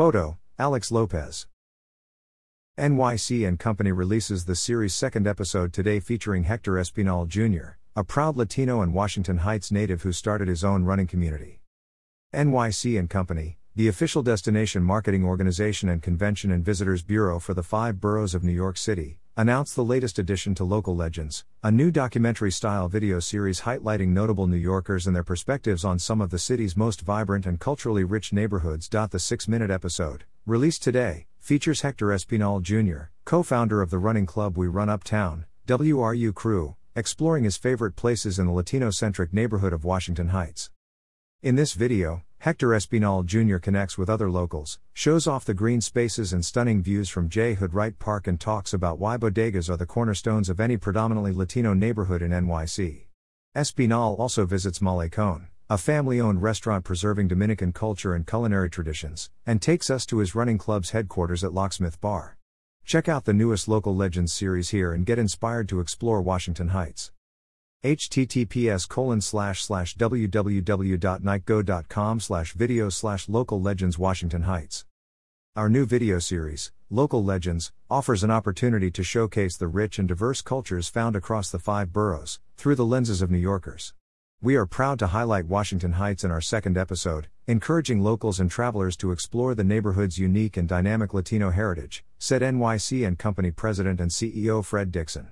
Photo, Alex Lopez. NYC and Company releases the series' second episode today featuring Hector Espinal Jr., a proud Latino and Washington Heights native who started his own running community. NYC and Company, the official destination marketing organization and convention and visitors bureau for the five boroughs of New York City, announced the latest addition to Local Legends, a new documentary style video series highlighting notable New Yorkers and their perspectives on some of the city's most vibrant and culturally rich neighborhoods. The six minute episode, released today, features Hector Espinal Jr., co founder of the running club We Run Uptown, WRU Crew, exploring his favorite places in the Latino centric neighborhood of Washington Heights. In this video, Hector Espinal Jr. connects with other locals, shows off the green spaces and stunning views from J. Hood Wright Park, and talks about why bodegas are the cornerstones of any predominantly Latino neighborhood in NYC. Espinal also visits Malecon, a family owned restaurant preserving Dominican culture and culinary traditions, and takes us to his running club's headquarters at Locksmith Bar. Check out the newest Local Legends series here and get inspired to explore Washington Heights https colon slash slash www.nycgo.com slash video slash local legends Washington Heights. Our new video series, Local Legends, offers an opportunity to showcase the rich and diverse cultures found across the five boroughs, through the lenses of New Yorkers. We are proud to highlight Washington Heights in our second episode, encouraging locals and travelers to explore the neighborhood's unique and dynamic Latino heritage, said NYC and Company President and CEO Fred Dixon.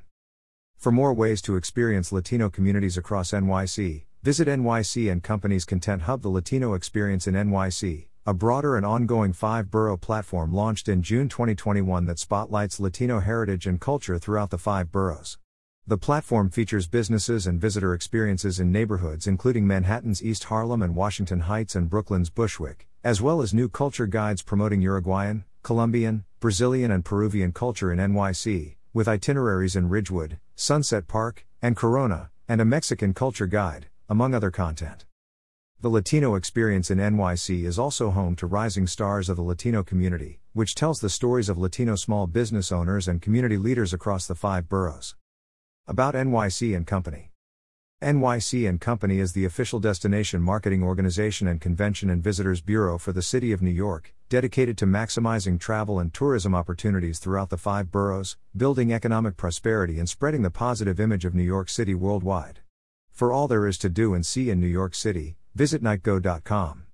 For more ways to experience Latino communities across NYC, visit NYC and Company's Content Hub The Latino Experience in NYC, a broader and ongoing five borough platform launched in June 2021 that spotlights Latino heritage and culture throughout the five boroughs. The platform features businesses and visitor experiences in neighborhoods including Manhattan's East Harlem and Washington Heights and Brooklyn's Bushwick, as well as new culture guides promoting Uruguayan, Colombian, Brazilian, and Peruvian culture in NYC, with itineraries in Ridgewood, Sunset Park, and Corona, and a Mexican culture guide, among other content. The Latino Experience in NYC is also home to Rising Stars of the Latino Community, which tells the stories of Latino small business owners and community leaders across the five boroughs. About NYC and Company. NYC and Company is the official destination marketing organization and convention and visitors bureau for the city of New York, dedicated to maximizing travel and tourism opportunities throughout the five boroughs, building economic prosperity and spreading the positive image of New York City worldwide. For all there is to do and see in New York City, visit nycgo.com.